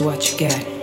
what you get.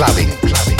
Fenomen Clubbing.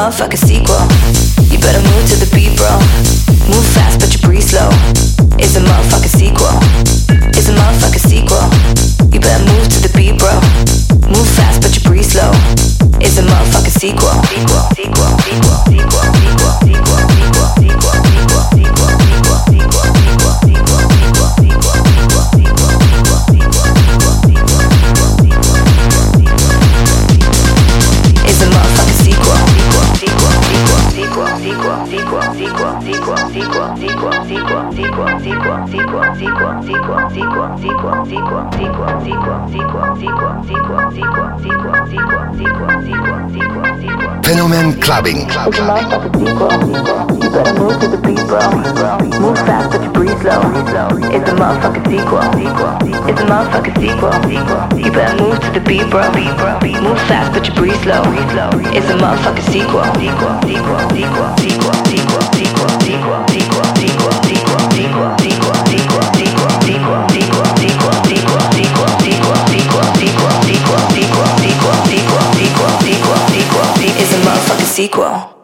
Motherfucking sequel. You better move to the beat, bro. Move fast, Fenomen Clubbing. It's a motherfucking sequel. You better move to the beat, bro. Move fast, but you breathe slow. It's a motherfucking sequel. It's a motherfucking sequel. You better move to the beat, bro. Move fast, but you breathe slow. It's a motherfucking. Sequel. Sequel. Sequel. Sequel. Sequel. Sequel. Sequel. Sequel. Sequel. Sequel.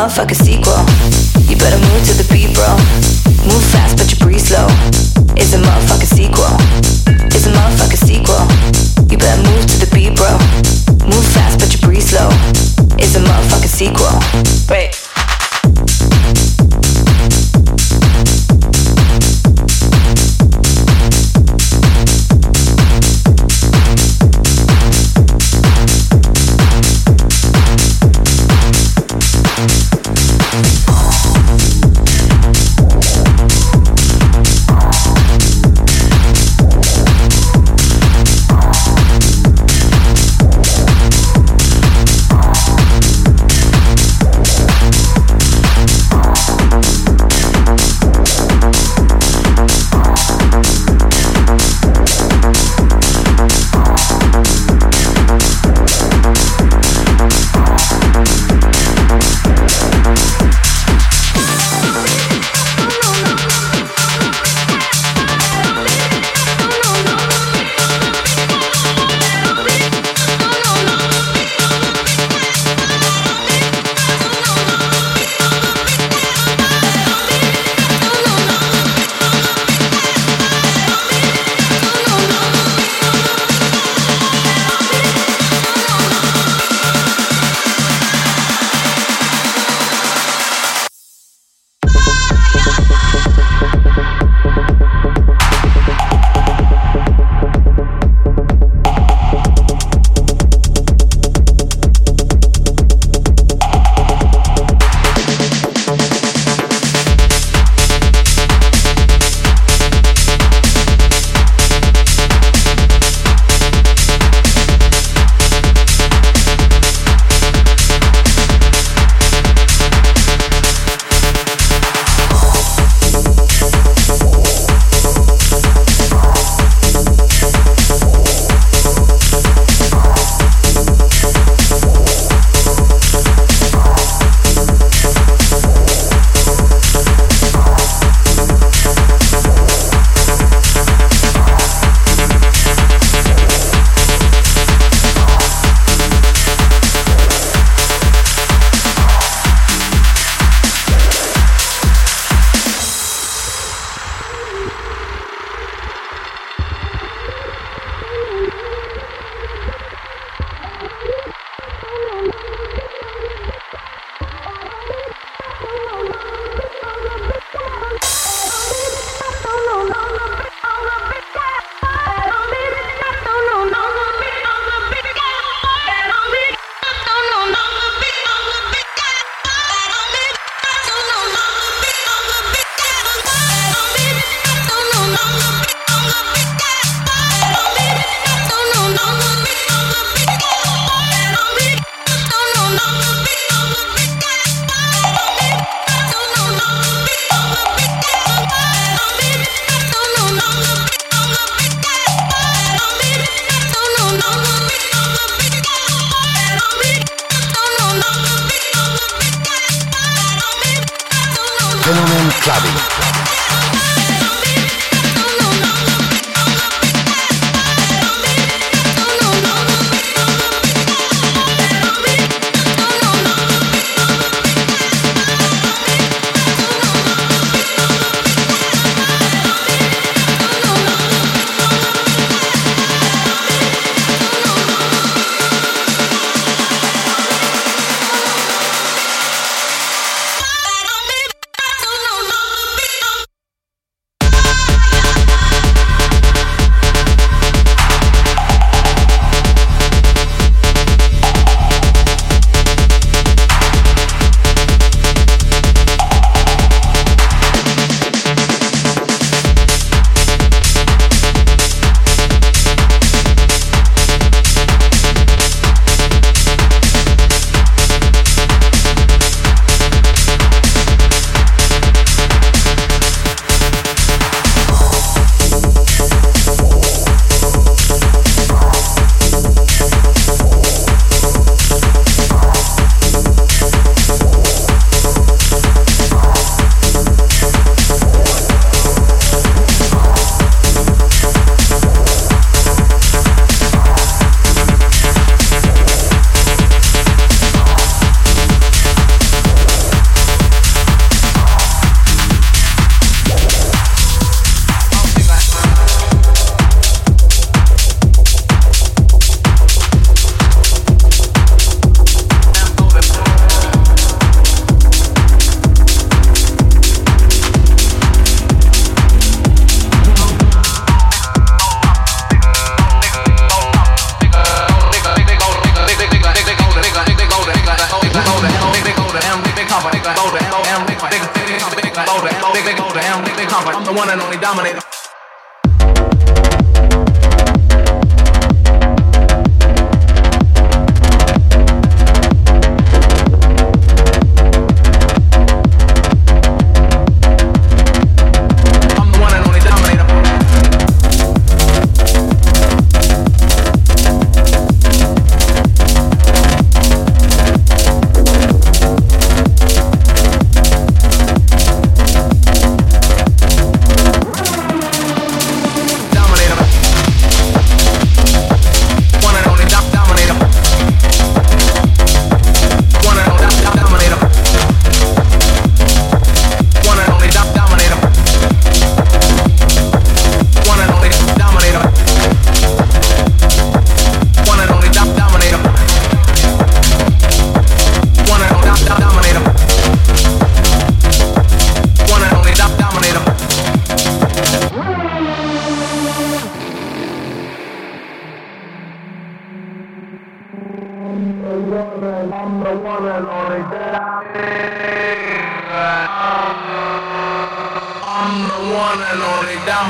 Motherfucking sequel. You better move to the beat, bro. Move fast, but you breathe slow.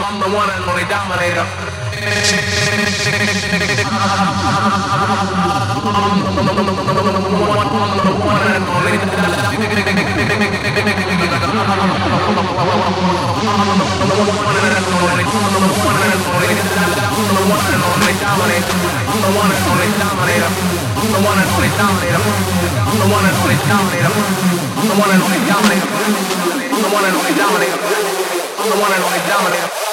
I'm the one and only dominator. I'm the one and only dominator.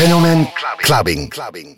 Fenomen Clubbing. Clubbing.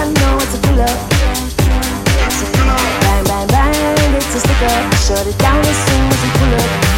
I know it's a it's a. Shut it down as soon as you pull up.